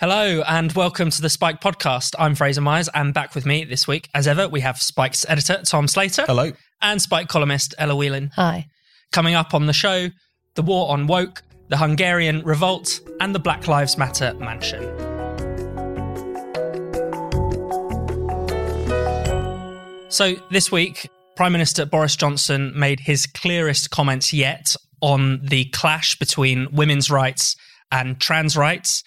Hello and welcome to the spiked podcast. I'm Fraser Myers and back with me this week, as ever, we have Spike's editor, Tom Slater. Hello. And spiked columnist, Ella Whelan. Hi. Coming up on the show, the war on woke, the Hungarian revolt, and the Black Lives Matter mansion. So this week, Prime Minister Boris Johnson made his clearest comments yet on the clash between women's rights and trans rights.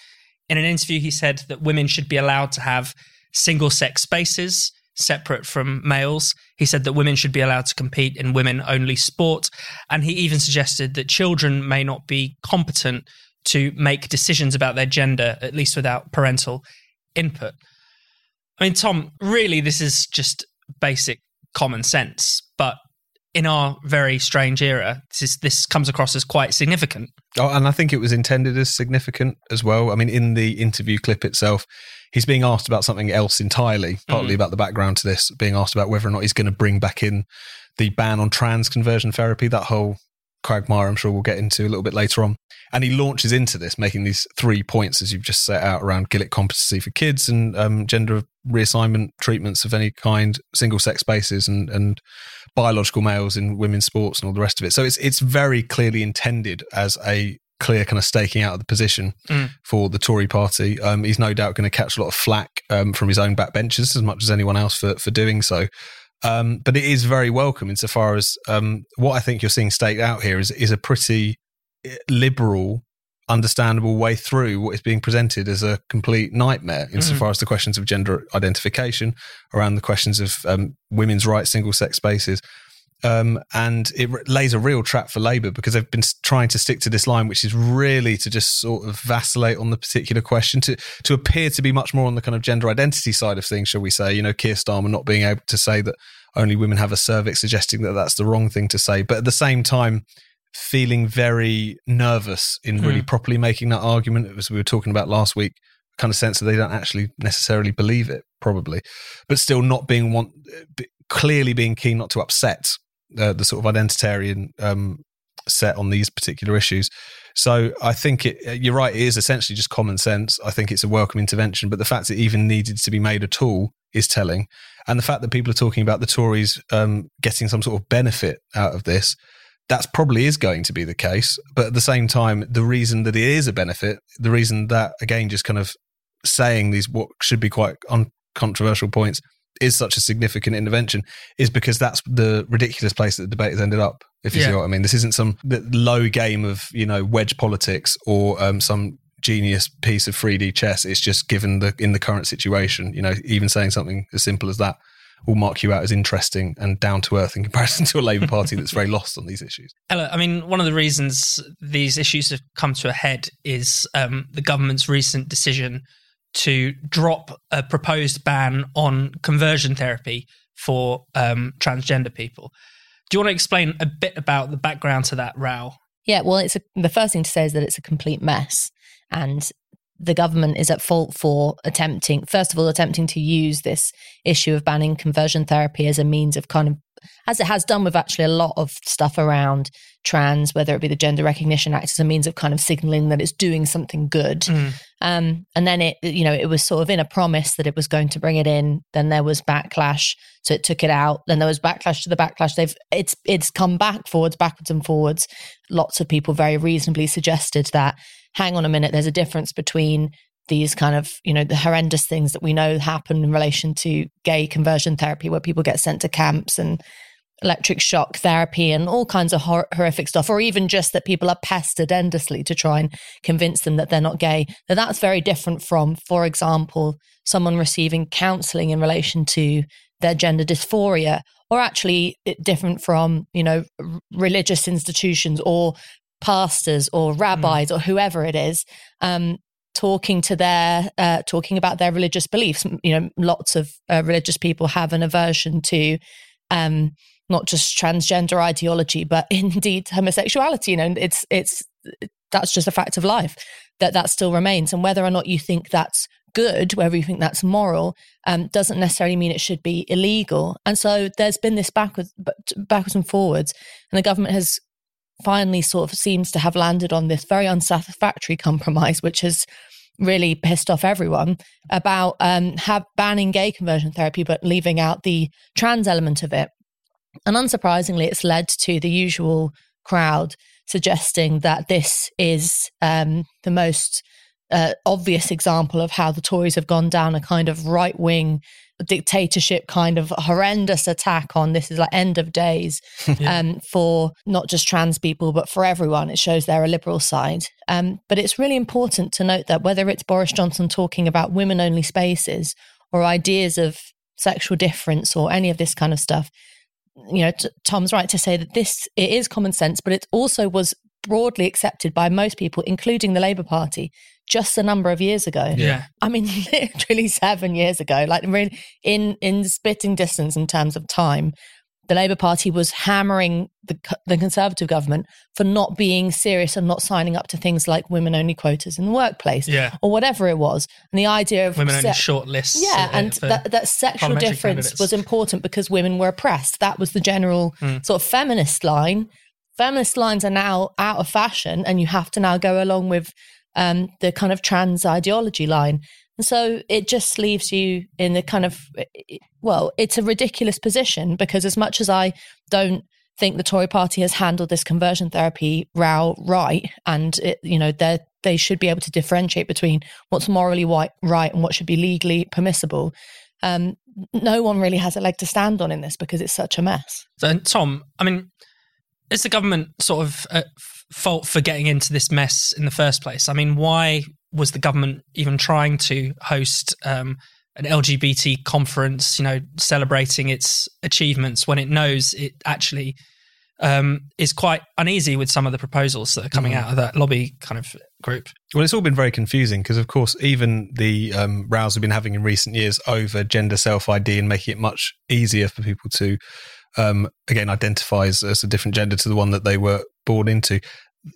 In an interview, he said that women should be allowed to have single sex spaces separate from males. He said that women should be allowed to compete in women only sport. And he even suggested that children may not be competent to make decisions about their gender, at least without parental input. I mean, Tom, really, this is just basic common sense. But in our very strange era, this, is, this comes across as quite significant. Oh, and I think it was intended as significant as well. I mean, in the interview clip itself, he's being asked about something else entirely, partly mm. about the background to this, being asked about whether or not he's going to bring back in the ban on trans conversion therapy, that whole quagmire I'm sure we'll get into a little bit later on. And he launches into this, making these three points, as you've just set out, around Gillick competency for kids and um, gender reassignment treatments of any kind, single sex spaces, and, and biological males in women's sports and all the rest of it. So it's it's very clearly intended as a clear kind of staking out of the position mm. for the Tory party. Um, he's no doubt going to catch a lot of flack um, from his own backbenchers as much as anyone else for for doing so. Um, but it is very welcome insofar as um, what I think you're seeing staked out here is is a pretty eh, liberal, understandable way through what is being presented as a complete nightmare insofar mm. as the questions of gender identification, around the questions of um, women's rights, single sex spaces. Um, and it lays a real trap for Labour because they've been trying to stick to this line, which is really to just sort of vacillate on the particular question, to to appear to be much more on the kind of gender identity side of things, shall we say? You know, Keir Starmer not being able to say that only women have a cervix, suggesting that that's the wrong thing to say, but at the same time, feeling very nervous in really mm. properly making that argument, as we were talking about last week. Kind of sense that they don't actually necessarily believe it, probably, but still not being want clearly being keen not to upset uh, the sort of identitarian um, set on these particular issues. So I think it, you're right. It is essentially just common sense. I think it's a welcome intervention, but the fact it even needed to be made at all is telling. And the fact that people are talking about the Tories um, getting some sort of benefit out of this, that's probably is going to be the case. But at the same time, the reason that it is a benefit, the reason that again, just kind of saying these what should be quite uncontroversial points is such a significant intervention is because that's the ridiculous place that the debate has ended up. If you yeah. see what I mean, this isn't some low game of you know wedge politics or um, some genius piece of 3D chess. It's just given the in the current situation, you know, even saying something as simple as that will mark you out as interesting and down to earth in comparison to a Labour Party that's very lost on these issues. Ella, I mean, one of the reasons these issues have come to a head is um, the government's recent decision to drop a proposed ban on conversion therapy for um, transgender people. Do you want to explain a bit about the background to that row? Yeah, well, it's a, the first thing to say is that it's a complete mess, and the government is at fault for attempting, first of all, attempting to use this issue of banning conversion therapy as a means of kind of as it has done with actually a lot of stuff around trans, whether it be the Gender Recognition Act, as a means of kind of signaling that it's doing something good. Mm. Um, and then it, you know, it was sort of in a promise that it was going to bring it in. Then there was backlash, so it took it out. Then there was backlash to the backlash. They've it's it's come back forwards, backwards and forwards. Lots of people very reasonably suggested that. Hang on a minute, there's a difference between these kind of you know the horrendous things that we know happen in relation to gay conversion therapy where people get sent to camps and electric shock therapy and all kinds of hor- horrific stuff or even just that people are pestered endlessly to try and convince them that they're not gay now that's very different from for example someone receiving counseling in relation to their gender dysphoria or actually different from you know religious institutions or pastors or rabbis mm. or whoever it is um, talking to their uh, talking about their religious beliefs. You know lots of uh, religious people have an aversion to um, not just transgender ideology but indeed homosexuality you know it's it's that's just a fact of life that that still remains. And whether or not you think that's good whether you think that's moral um, doesn't necessarily mean it should be illegal. And so there's been this backwards backwards and forwards. And the government has finally sort of seems to have landed on this very unsatisfactory compromise, which has really pissed off everyone about um, have banning gay conversion therapy, but leaving out the trans element of it. And unsurprisingly, it's led to the usual crowd suggesting that this is um, the most uh, obvious example of how the Tories have gone down a kind of right wing dictatorship kind of horrendous attack on this is like end of days yeah. um, for not just trans people but for everyone it shows they're a liberal side um, but it's really important to note that whether it's boris johnson talking about women only spaces or ideas of sexual difference or any of this kind of stuff you know t- tom's right to say that this it is common sense but it also was broadly accepted by most people, including the Labour Party, just a number of years ago. Yeah. I mean, literally seven years ago, like really in, in spitting distance in terms of time, the Labour Party was hammering the, the Conservative government for not being serious and not signing up to things like women only quotas in the workplace yeah. or whatever it was. And the idea of women se- only short lists. Yeah, and that, that sexual difference candidates. was important because women were oppressed. That was the general mm. sort of feminist line feminist lines are now out of fashion and you have to now go along with um, the kind of trans ideology line. And so it just leaves you in the kind of, well, it's a ridiculous position because as much as I don't think the Tory party has handled this conversion therapy row right, and it, you know they they should be able to differentiate between what's morally white, right and what should be legally permissible. Um, no one really has a leg to stand on in this because it's such a mess. So, Tom, I mean, is the government sort of at fault for getting into this mess in the first place? I mean, why was the government even trying to host um, an LGBT conference, you know, celebrating its achievements when it knows it actually um, is quite uneasy with some of the proposals that are coming mm. out of that lobby kind of group. Well, it's all been very confusing because, of course, even the um, rows we've been having in recent years over gender self ID and making it much easier for people to um, again identifies as a different gender to the one that they were born into.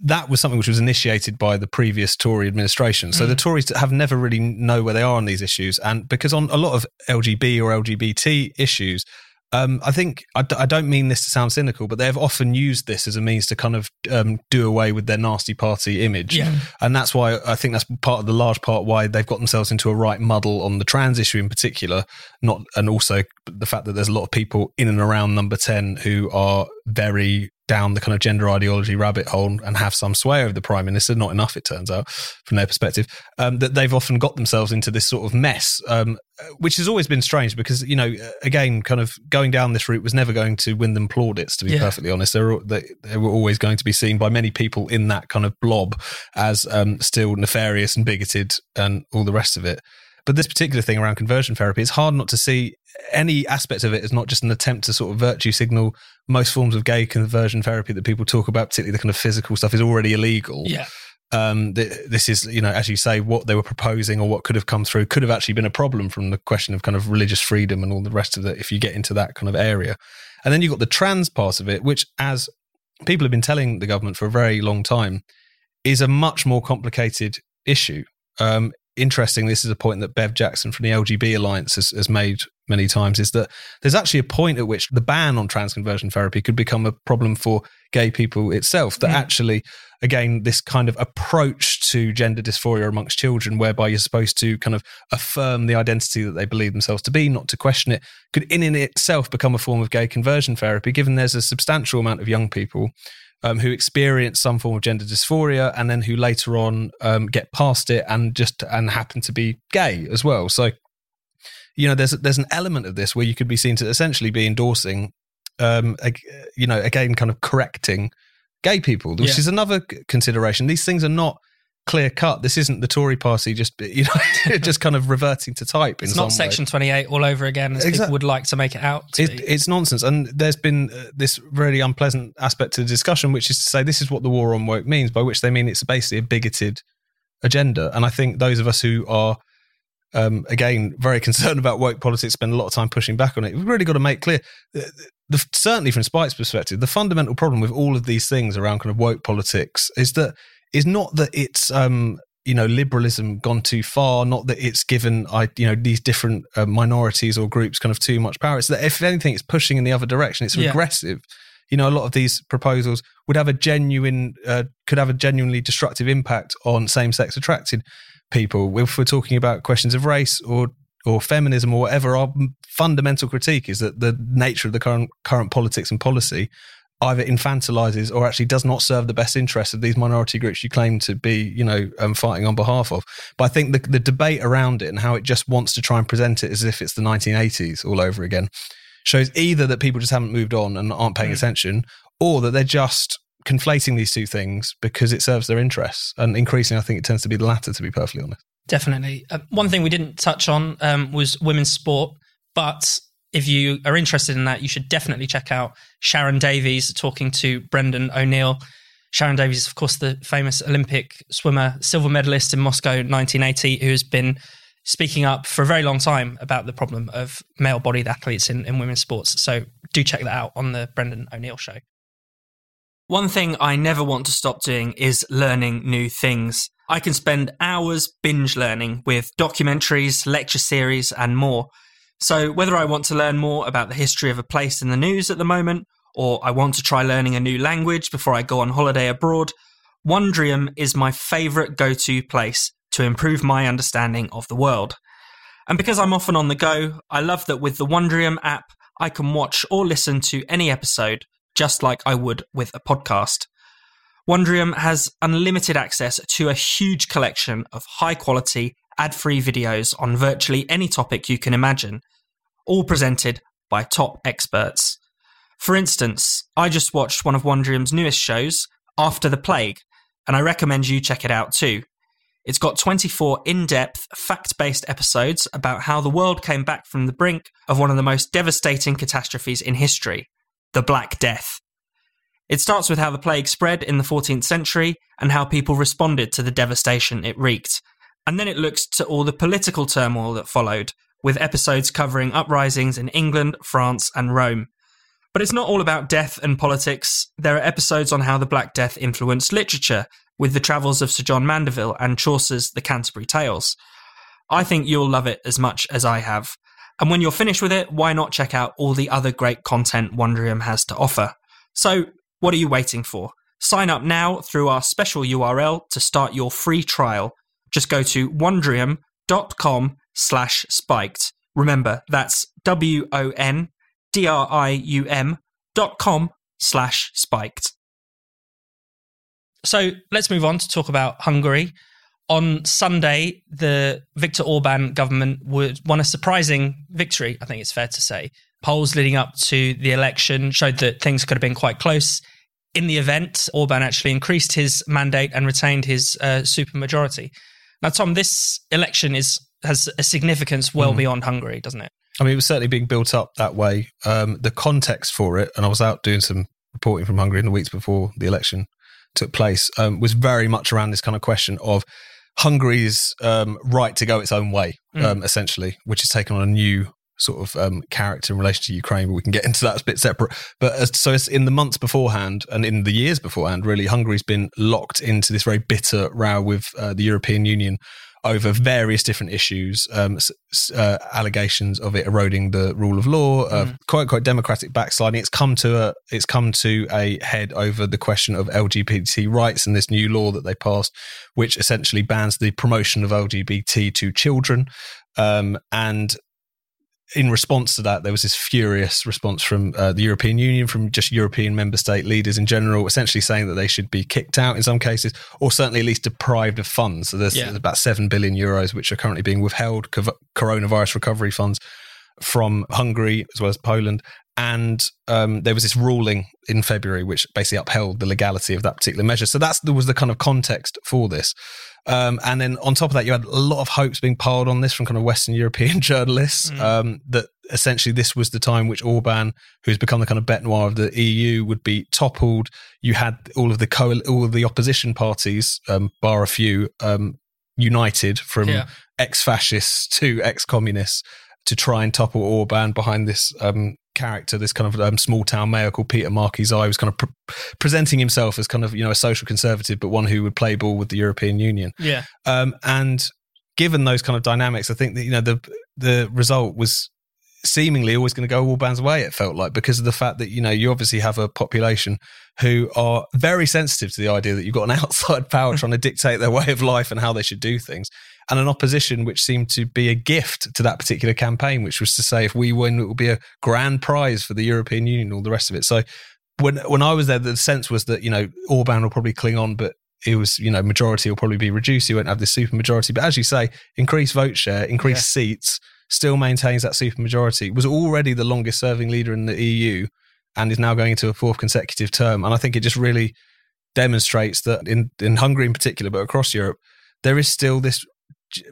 That was something which was initiated by the previous Tory administration. So mm. the Tories have never really know where they are on these issues, and because on a lot of LGB or LGBT issues, um, I think I d- I don't mean this to sound cynical, but they've often used this as a means to kind of um, do away with their nasty party image, yeah. and that's why I think that's part of the large part why they've got themselves into a right muddle on the trans issue in particular. Not and also the fact that there's a lot of people in and around Number Ten who are very down the kind of gender ideology rabbit hole and have some sway over the prime minister. Not enough, it turns out, from their perspective. Um, that they've often got themselves into this sort of mess, um, which has always been strange because you know, again, kind of going down this route was never going to win them plaudits. To be yeah. perfectly honest, they were, they, they, were always going to be seen by many people in that kind of blob as um, still nefarious and bigoted and all the rest of it. But this particular thing around conversion therapy, it's hard not to see any aspect of it as not just an attempt to sort of virtue signal most forms of gay conversion therapy that people talk about, particularly the kind of physical stuff, is already illegal. Yeah. Um, this is, you know, as you say, what they were proposing or what could have come through could have actually been a problem from the question of kind of religious freedom and all the rest of it if you get into that kind of area. And then you've got the trans part of it, which, as people have been telling the government for a very long time, is a much more complicated issue. Um, interesting, this is a point that Bev Jackson from the LGB Alliance has, has, made many times, is that there's actually a point at which the ban on trans conversion therapy could become a problem for gay people itself. That mm. actually, again, this kind of approach to gender dysphoria amongst children, whereby you're supposed to kind of affirm the identity that they believe themselves to be, not to question it, could in, in itself become a form of gay conversion therapy, given there's a substantial amount of young people um, who experience some form of gender dysphoria and then who later on um, get past it and just and happen to be gay as well. So, you know, there's there's an element of this where you could be seen to essentially be endorsing, um, a, you know, again, kind of correcting gay people, which yeah. is another consideration. These things are not clear cut. This isn't the Tory party just you know just kind of reverting to type. It's not Section Twenty Eight all over again, as exactly. people would like to make it out. It, it's nonsense, and there's been uh, this really unpleasant aspect to the discussion, which is to say this is what the war on woke means, by which they mean it's basically a bigoted agenda. And I think those of us who are um, again very concerned about woke politics spend a lot of time pushing back on it. We've really got to make clear. The, the, certainly, from Spike's perspective, the fundamental problem with all of these things around kind of woke politics is that is not that it's um, you know liberalism gone too far not that it's given i you know these different uh, minorities or groups kind of too much power. It's that if anything it's pushing in the other direction. It's regressive. You know a lot of these proposals would have a genuine uh, could have a genuinely destructive impact on same-sex attracted people. If we're talking about questions of race or or feminism or whatever, our fundamental critique is that the nature of the current current politics and policy either infantilizes or actually does not serve the best interests of these minority groups you claim to be, you know, um, fighting on behalf of. But I think the, the debate around it and how it just wants to try and present it as if it's the 1980s all over again shows either that people just haven't moved on and aren't paying mm. attention, or that they're just conflating these two things because it serves their interests. And increasingly, I think it tends to be the latter, to be perfectly honest. Definitely. Uh, one thing we didn't touch on um, was women's sport, but if you are interested in that, you should definitely check out Sharron Davies talking to Brendan O'Neill. Sharron Davies of course, the famous Olympic swimmer, silver medalist in Moscow 1980, who has been speaking up for a very long time about the problem of male bodied athletes in, in women's sports. So do check that out on the Brendan O'Neill show. One thing I never want to stop doing is learning new things. I can spend hours binge learning with documentaries, lecture series, and more. So, whether I want to learn more about the history of a place in the news at the moment, or I want to try learning a new language before I go on holiday abroad, Wondrium is my favourite go to place to improve my understanding of the world. And because I'm often on the go, I love that with the Wondrium app, I can watch or listen to any episode just like I would with a podcast. Wondrium has unlimited access to a huge collection of high quality, ad free videos on virtually any topic you can imagine, all presented by top experts. For instance, I just watched one of Wondrium's newest shows, After the Plague, and I recommend you check it out too. It's got 24 in depth, fact based episodes about how the world came back from the brink of one of the most devastating catastrophes in history the Black Death. It starts with how the plague spread in the 14th century and how people responded to the devastation it wreaked. And then it looks to all the political turmoil that followed, with episodes covering uprisings in England, France, and Rome. But it's not all about death and politics. There are episodes on how the Black Death influenced literature, with the travels of Sir John Mandeville and Chaucer's The Canterbury Tales. I think you'll love it as much as I have. And when you're finished with it, why not check out all the other great content Wondrium has to offer? So, what are you waiting for? Sign up now through our special URL to start your free trial. Just go to wondrium.com slash spiked. Remember, that's W-O-N-D-R-I-U-M dot com slash spiked. So let's move on to talk about Hungary. On Sunday, the Viktor Orban government won a surprising victory, I think it's fair to say. Polls leading up to the election showed that things could have been quite close. In the event, Orban actually increased his mandate and retained his uh, supermajority. Now, Tom, this election is has a significance well mm. beyond Hungary, doesn't it? I mean, it was certainly being built up that way. Um, the context for it, and I was out doing some reporting from Hungary in the weeks before the election, took place um, was very much around this kind of question of Hungary's um, right to go its own way, mm. um, essentially, which has taken on a new sort of um, character in relation to Ukraine. But we can get into that a bit separate. But as, so it's in the months beforehand and in the years beforehand, really, Hungary's been locked into this very bitter row with uh, the European Union over various different issues, um, uh, allegations of it eroding the rule of law, uh, mm. quite quite democratic backsliding. It's come to a it's come to a head over the question of LGBT rights and this new law that they passed, which essentially bans the promotion of LGBT to children. Um, and in response to that, there was this furious response from uh, the European Union, from just European member state leaders in general, essentially saying that they should be kicked out in some cases, or certainly at least deprived of funds. So there's, yeah. there's about 7 billion euros, which are currently being withheld, coronavirus recovery funds from Hungary as well as Poland. And um, there was this ruling in February which basically upheld the legality of that particular measure. So that was the kind of context for this. Um, and then on top of that, you had a lot of hopes being piled on this from kind of Western European journalists mm. um, that essentially this was the time which Orban, who's become the kind of bête noir of the EU, would be toppled. You had all of the co- all of the opposition parties, um, bar a few, um, united from yeah. ex-fascists to ex-communists to try and topple Orban behind this um, character, this kind of um, small town mayor called Peter Márki-Zay, was kind of presenting himself as kind of you know a social conservative, but one who would play ball with the European Union. Yeah, um, and given those kind of dynamics, I think that you know the the result was seemingly always going to go Orban's way. It felt like because of the fact that you know you obviously have a population who are very sensitive to the idea that you've got an outside power trying to dictate their way of life and how they should do things, and an opposition which seemed to be a gift to that particular campaign, which was to say if we win, it will be a grand prize for the European Union, all the rest of it. So when when I was there, the sense was that you know Orban will probably cling on, but it was you know majority will probably be reduced. You won't have this super majority, but as you say, increased vote share, increased yeah. seats, still maintains that super majority. Was already the longest serving leader in the EU, and is now going into a fourth consecutive term. And I think it just really demonstrates that in in Hungary in particular, but across Europe, there is still this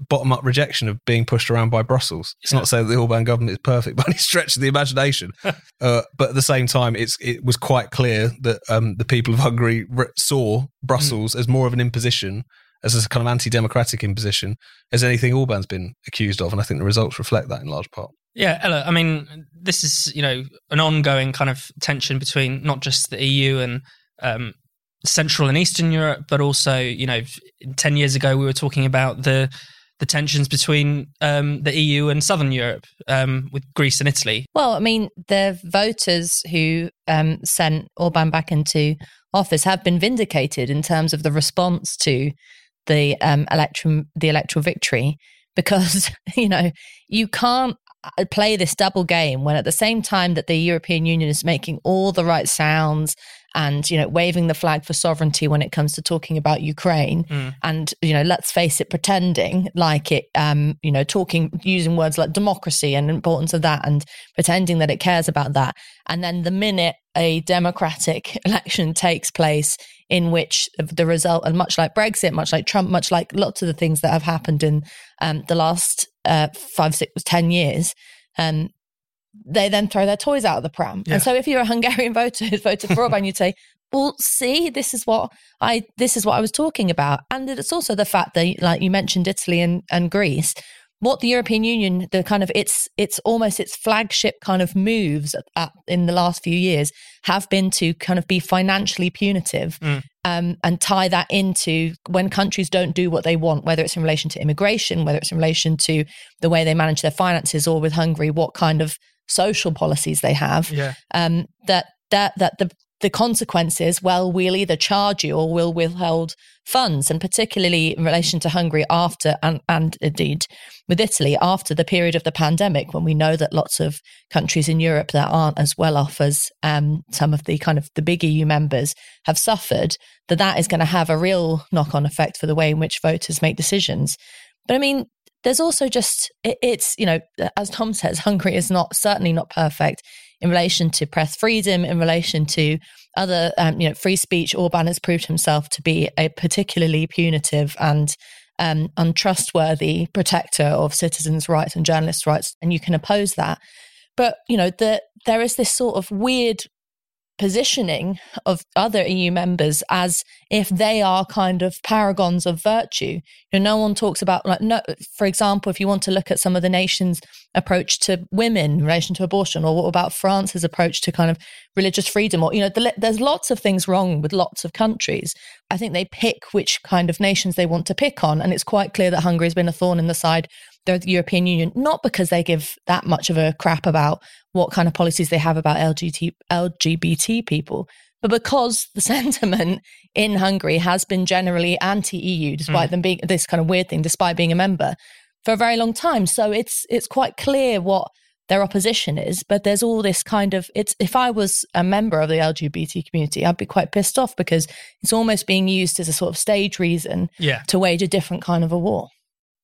bottom up rejection of being pushed around by Brussels. It's yeah. not saying that the Orban government is perfect by any stretch of the imagination, uh, but at the same time, it's it was quite clear that um, the people of Hungary re- saw Brussels mm. as more of an imposition, as a kind of anti-democratic imposition, as anything Orban's been accused of, and I think the results reflect that in large part. Yeah, Ella. I mean, this is you know an ongoing kind of tension between not just the EU and um, Central and Eastern Europe, but also, you know, 10 years ago, we were talking about the the tensions between um, the EU and Southern Europe um, with Greece and Italy. Well, I mean, the voters who um, sent Orban back into office have been vindicated in terms of the response to the um, election, the electoral victory, because you know you can't uh, play this double game when at the same time that the European Union is making all the right sounds and you know waving the flag for sovereignty when it comes to talking about Ukraine mm. and you know let's face it pretending like it um you know talking using words like democracy and importance of that and pretending that it cares about that and then the minute a democratic election takes place in which the result and much like Brexit much like Trump much like lots of the things that have happened in um, the last uh, five six ten years um, they then throw their toys out of the pram. Yeah. And so if you're a Hungarian voter who's voted for Orban, you'd say, well, see, this is what I this is what I was talking about. And it's also the fact that, like you mentioned, Italy and, and Greece, what the European Union, the kind of its it's almost its flagship kind of moves at, at, in the last few years have been to kind of be financially punitive mm. um, and tie that into when countries don't do what they want, whether it's in relation to immigration, whether it's in relation to the way they manage their finances, or with Hungary, what kind of social policies they have, yeah. um, that that that the the consequences, well, we'll either charge you or we'll withhold funds, and particularly in relation to Hungary after and, and indeed with Italy after the period of the pandemic, when we know that lots of countries in Europe that aren't as well off as um, some of the kind of the big EU members have suffered, that that is going to have a real knock on effect for the way in which voters make decisions. But I mean, there's also just it, it's you know as tom says hungary is not certainly not perfect in relation to press freedom in relation to other um, you know free speech orban has proved himself to be a particularly punitive and um, untrustworthy protector of citizens rights and journalists rights and you can oppose that. But you know the, there is this sort of weird positioning of other EU members as if they are kind of paragons of virtue. You know, no one talks about like no for example, if you want to look at some of the nations' approach to women in relation to abortion, or what about France's approach to kind of religious freedom, or you know, the, there's lots of things wrong with lots of countries. I think they pick which kind of nations they want to pick on, and it's quite clear that Hungary has been a thorn in the side the European Union, not because they give that much of a crap about what kind of policies they have about LGBT, LGBT people, but because the sentiment in Hungary has been generally anti EU, despite mm. them being this kind of weird thing, despite being a member for a very long time. So it's it's quite clear what their opposition is, but there's all this kind of it's if I was a member of the LGBT community, I'd be quite pissed off because it's almost being used as a sort of stage reason yeah. to wage a different kind of a war.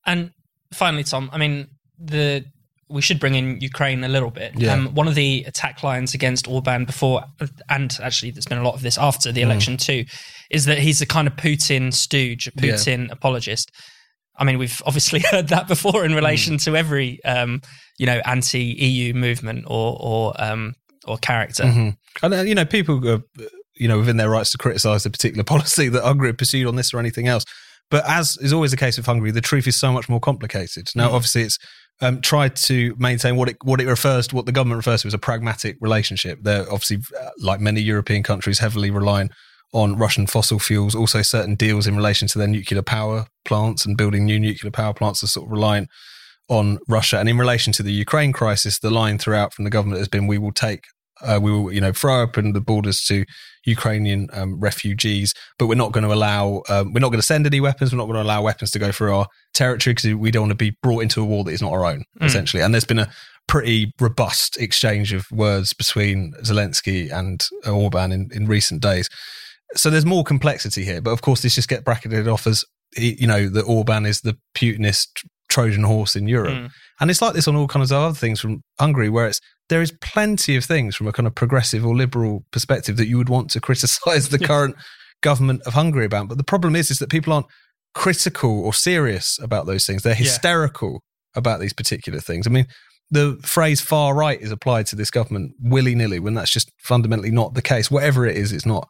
And finally, Tom, I mean, the we should bring in Ukraine a little bit. Yeah. Um, one of the attack lines against Orban before, and actually there's been a lot of this after the mm. election mm. too, is that he's a kind of Putin stooge, a Putin yeah. apologist. I mean, we've obviously heard that before in relation mm. to every, um, you know, anti-EU movement or or um, or character. Mm-hmm. And uh, you know, people, are, you know, within their rights to criticise the particular policy that Hungary pursued on this or anything else. But as is always the case with Hungary, the truth is so much more complicated. Now, mm. obviously, it's um, tried to maintain what it what it refers to, what the government refers to as a pragmatic relationship. They're obviously, uh, like many European countries, heavily relying on Russian fossil fuels. Also, certain deals in relation to their nuclear power plants and building new nuclear power plants are sort of reliant on Russia. And in relation to the Ukraine crisis, the line throughout from the government has been we will take uh, we will, you know, throw open the borders to Ukrainian um, refugees, but we're not going to allow, um, we're not going to send any weapons. We're not going to allow weapons to go through our territory because we don't want to be brought into a war that is not our own, mm. essentially. And there's been a pretty robust exchange of words between Zelensky and Orban in, in recent days. So there's more complexity here, but of course, this just get bracketed off as you know that Orban is the Putinist Trojan horse in Europe. Mm. And it's like this on all kinds of other things from Hungary, where it's there is plenty of things from a kind of progressive or liberal perspective that you would want to criticize the current government of Hungary about. But the problem is, is that people aren't critical or serious about those things. They're hysterical yeah. about these particular things. I mean, the phrase far right is applied to this government willy nilly when that's just fundamentally not the case. Whatever it is, it's not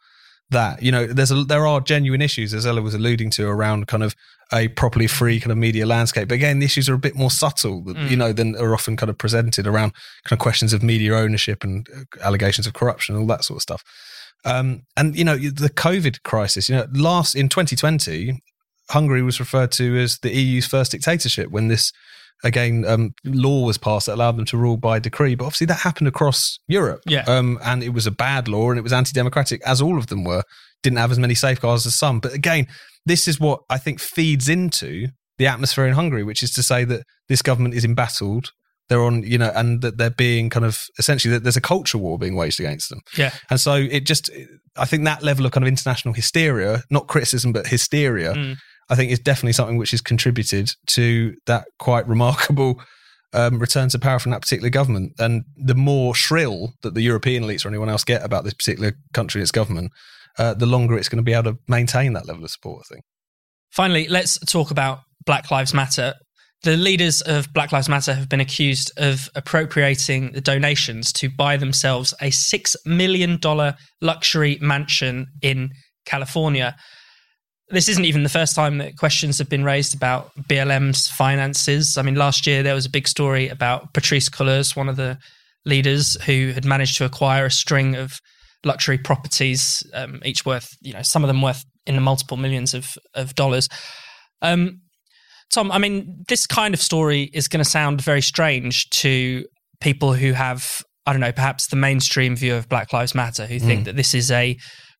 that you know there's a, there are genuine issues as Ella was alluding to around kind of a properly free kind of media landscape but again the issues are a bit more subtle mm. you know than are often kind of presented around kind of questions of media ownership and uh, allegations of corruption and all that sort of stuff um, and you know the covid crisis you know last in 2020 Hungary was referred to as the EU's first dictatorship when this again, um, law was passed that allowed them to rule by decree. But obviously, that happened across Europe. Yeah. Um, and it was a bad law and it was anti democratic, as all of them were. Didn't have as many safeguards as some. But again, this is what I think feeds into the atmosphere in Hungary, which is to say that this government is embattled. They're on, you know, and that they're being kind of essentially that there's a culture war being waged against them. Yeah. And so it just, I think that level of kind of international hysteria, not criticism, but hysteria, mm. I think is definitely something which has contributed to that quite remarkable um, return to power from that particular government. And the more shrill that the European elites or anyone else get about this particular country and its government, uh, the longer it's going to be able to maintain that level of support, I think. Finally, let's talk about Black Lives Matter. The leaders of Black Lives Matter have been accused of appropriating the donations to buy themselves a $6 million luxury mansion in California this isn't even the first time that questions have been raised about BLM's finances. I mean, last year there was a big story about Patrisse Cullors, one of the leaders who had managed to acquire a string of luxury properties, um, each worth, you know, some of them worth in the multiple millions of, of dollars. Um, Tom, I mean, this kind of story is going to sound very strange to people who have, I don't know, perhaps the mainstream view of Black Lives Matter, who think mm. that this is a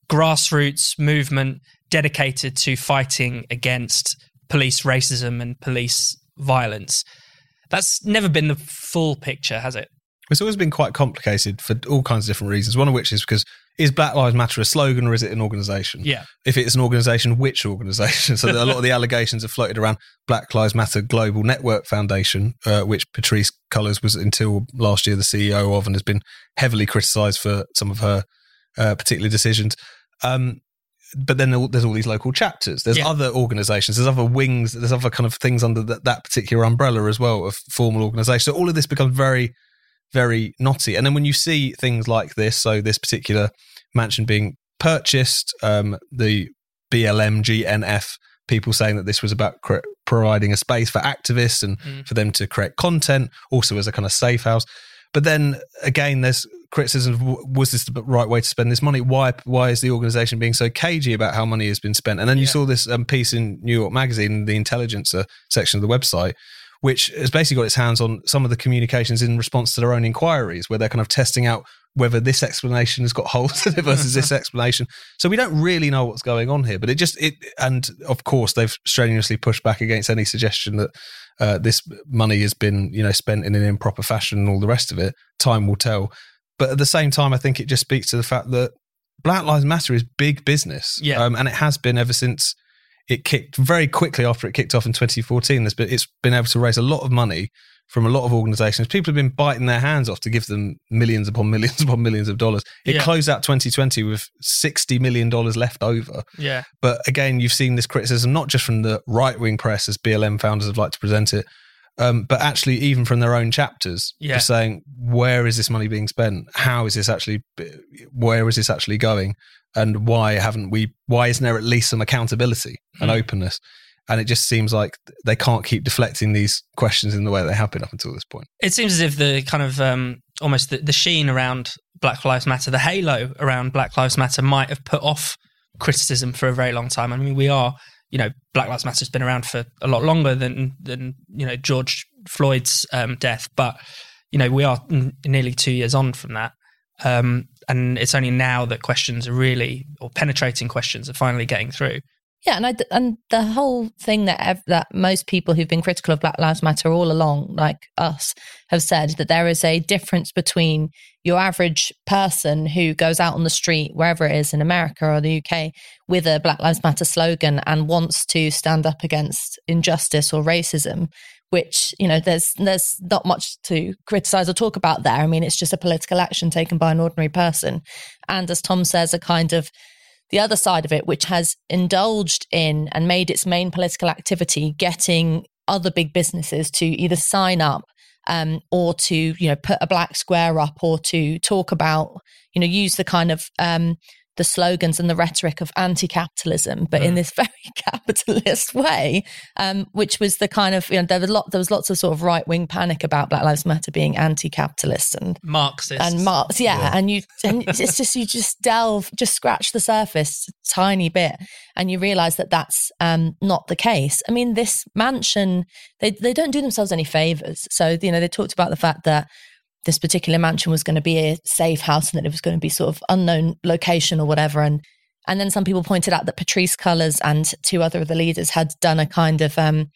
grassroots movement dedicated to fighting against police racism and police violence. That's never been the full picture, has it? It's always been quite complicated for all kinds of different reasons. One of which is because is Black Lives Matter a slogan or is it an organization? Yeah. If it's an organization, which organization? So a lot of the allegations have floated around Black Lives Matter Global Network Foundation, uh, which Patrisse Cullors was until last year the CEO of and has been heavily criticized for some of her uh, particular decisions. Um, but then there's all these local chapters. There's yeah. other organisations. There's other wings. There's other kind of things under that, that particular umbrella as well of formal organisation. So all of this becomes very, very knotty. And then when you see things like this, so this particular mansion being purchased, um, the BLM GNF people saying that this was about cre- providing a space for activists and mm. for them to create content, also as a kind of safe house. But then again, there's criticism of was this the right way to spend this money? Why why is the organization being so cagey about how money has been spent? And then you saw this um, piece in New York Magazine, the Intelligencer section of the website, which has basically got its hands on some of the communications in response to their own inquiries, where they're kind of testing out whether this explanation has got holes in it versus this explanation. So we don't really know what's going on here, but it just it and of course they've strenuously pushed back against any suggestion that uh, this money has been you know spent in an improper fashion and all the rest of it. Time will tell. But at the same time, I think it just speaks to the fact that Black Lives Matter is big business. Yeah. Um, and it has been ever since it kicked very quickly after it kicked off in 2014. Been, it's been able to raise a lot of money from a lot of organizations. People have been biting their hands off to give them millions upon millions upon millions of dollars. It yeah. closed out 2020 with $60 million left over. Yeah. But again, you've seen this criticism, not just from the right wing press, as BLM founders have liked to present it, um, but actually even from their own chapters, yeah. just saying where is this money being spent? How is this actually? Where is this actually going? And why haven't we? Why isn't there at least some accountability and mm. openness? And it just seems like they can't keep deflecting these questions in the way they have been up until this point. It seems as if the kind of um, almost the, the sheen around Black Lives Matter, the halo around Black Lives Matter, might have put off criticism for a very long time. I mean, we are you know, Black Lives Matter has been around for a lot longer than than you know George Floyd's um, death, but you know we are n- nearly two years on from that, um, and it's only now that questions are really or penetrating questions are finally getting through. Yeah, and I, and the whole thing that ev- that most people who've been critical of Black Lives Matter all along, like us, have said that there is a difference between your average person who goes out on the street wherever it is in America or the UK with a Black Lives Matter slogan and wants to stand up against injustice or racism, which you know there's there's not much to criticize or talk about there. I mean, it's just a political action taken by an ordinary person, and as Tom says, a kind of the other side of it, which has indulged in and made its main political activity getting other big businesses to either sign up um, or to you know put a black square up or to talk about you know use the kind of um, the slogans and the rhetoric of anti-capitalism, but mm. in this very capitalist way, um, which was the kind of you know there was lot there was lots of sort of right wing panic about Black Lives Matter being anti-capitalist and Marxist and Marx, yeah, yeah, and you and it's just you just delve, just scratch the surface tiny bit, and you realize that that's um, not the case. I mean, this mansion they they don't do themselves any favors. So you know they talked about the fact that this particular mansion was going to be a safe house and that it was going to be sort of unknown location or whatever. And and then some people pointed out that Patrisse Cullors and two other of the leaders had done a kind of um,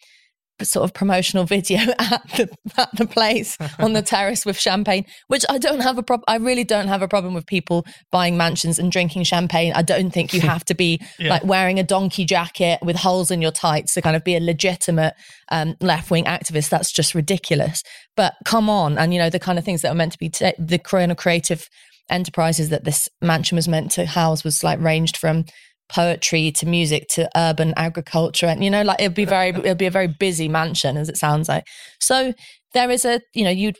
sort of promotional video at the at the place on the terrace with champagne, which I don't have a problem. I really don't have a problem with people buying mansions and drinking champagne. I don't think you have to be yeah. like wearing a donkey jacket with holes in your tights to kind of be a legitimate um, left wing activist. That's just ridiculous. But come on, and you know the kind of things that are meant to be t- the creative enterprises that this mansion was meant to house was like ranged from poetry to music to urban agriculture and you know like it'll be very it'll be a very busy mansion as it sounds like. So there is a you know you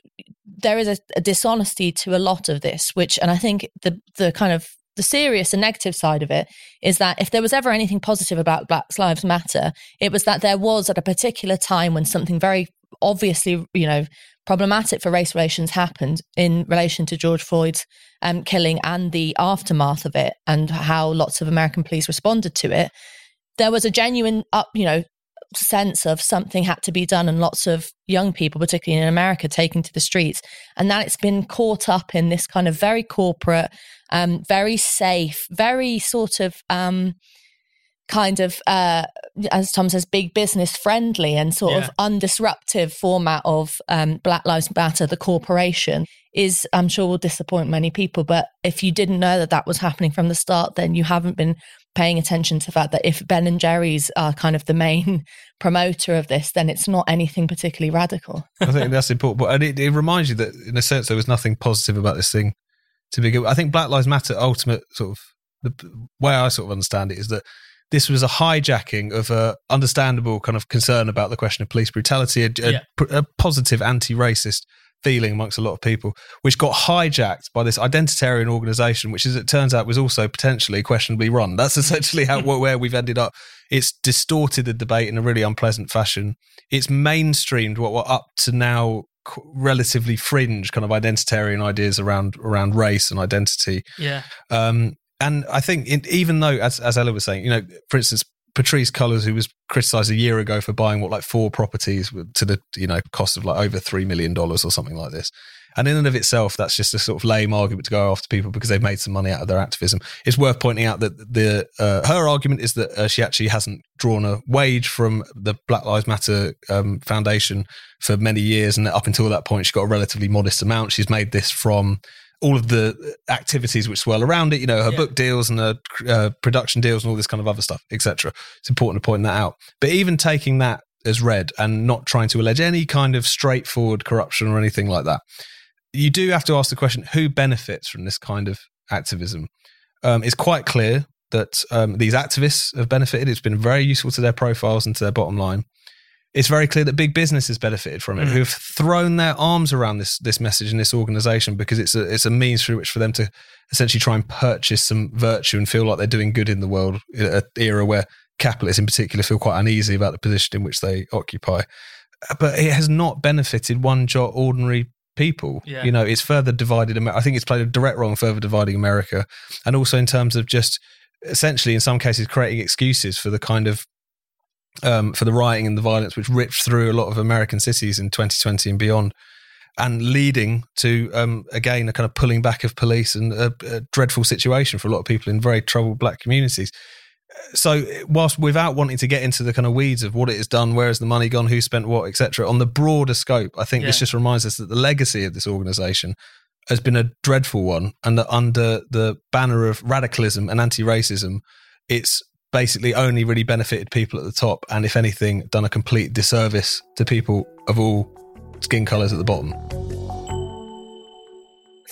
there is a, a dishonesty to a lot of this which and i think the the kind of the serious and negative side of it is that if there was ever anything positive about Black Lives Matter, it was that there was at a particular time when something very obviously, you know, problematic for race relations happened in relation to George Floyd's um, killing and the aftermath of it and how lots of American police responded to it, there was a genuine up, you know, sense of something had to be done and lots of young people particularly in america taken to the streets and that it's been caught up in this kind of very corporate um, very safe very sort of um, kind of uh, as tom says big business friendly and sort yeah. of undisruptive format of um, black lives matter the corporation is i'm sure will disappoint many people. But if you didn't know that that was happening from the start then you haven't been paying attention to the fact that if ben and jerry's are kind of the main promoter of this then it's not anything particularly radical. I think that's important and it, it reminds you that in a sense there was nothing positive about this thing to begin with. I think black lives matter ultimate sort of the way i sort of understand it is that this was a hijacking of a understandable kind of concern about the question of police brutality, a, yeah. a, a positive anti-racist feeling amongst a lot of people, which got hijacked by this identitarian organization, which, as it turns out, was also potentially questionably run. That's essentially how where we've ended up. It's distorted the debate in a really unpleasant fashion. It's mainstreamed what were up to now relatively fringe kind of identitarian ideas around around race and identity. Yeah. Um, and I think it, even though, as, as Ella was saying, you know, for instance, Patrisse Cullors, who was criticised a year ago for buying what like four properties to the you know cost of like over three million dollars or something like this, and in and of itself, that's just a sort of lame argument to go after people because they've made some money out of their activism. It's worth pointing out that the uh, her argument is that uh, she actually hasn't drawn a wage from the Black Lives Matter um, Foundation for many years, and up until that point, she got a relatively modest amount. She's made this from all of the activities which swirl around it, you know, her yeah. book deals and her uh, production deals and all this kind of other stuff, etc. It's important to point that out. But even taking that as read and not trying to allege any kind of straightforward corruption or anything like that, you do have to ask the question: who benefits from this kind of activism? Um, it's quite clear that um, these activists have benefited. It's been very useful to their profiles and to their bottom line it's very clear that big business has benefited from it, mm. who've thrown their arms around this this message and this organization because it's a it's a means through which for them to essentially try and purchase some virtue and feel like they're doing good in the world in an era where capitalists in particular feel quite uneasy about the position in which they occupy. But it has not benefited one jot ordinary people. Yeah. You know, it's further divided. I think it's played a direct role in further dividing America, and also in terms of just essentially, in some cases, creating excuses for the kind of um, for the rioting and the violence which ripped through a lot of American cities in 2020 and beyond, and leading to um, again a kind of pulling back of police and a, a dreadful situation for a lot of people in very troubled black communities so whilst without wanting to get into the kind of weeds of what it has done where has the money gone who spent what etc on the broader scope i think yeah. this just reminds us that the legacy of this organization has been a dreadful one and that under the banner of radicalism and anti-racism it's basically only really benefited people at the top and if anything done a complete disservice to people of all skin colors at the bottom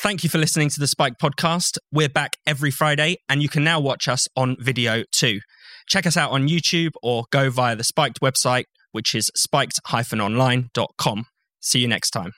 Thank you for listening to the spiked podcast. We're back every Friday, and you can now watch us on video too. Check us out on YouTube or go via the Spiked website, which is spiked-online.com. See you next time.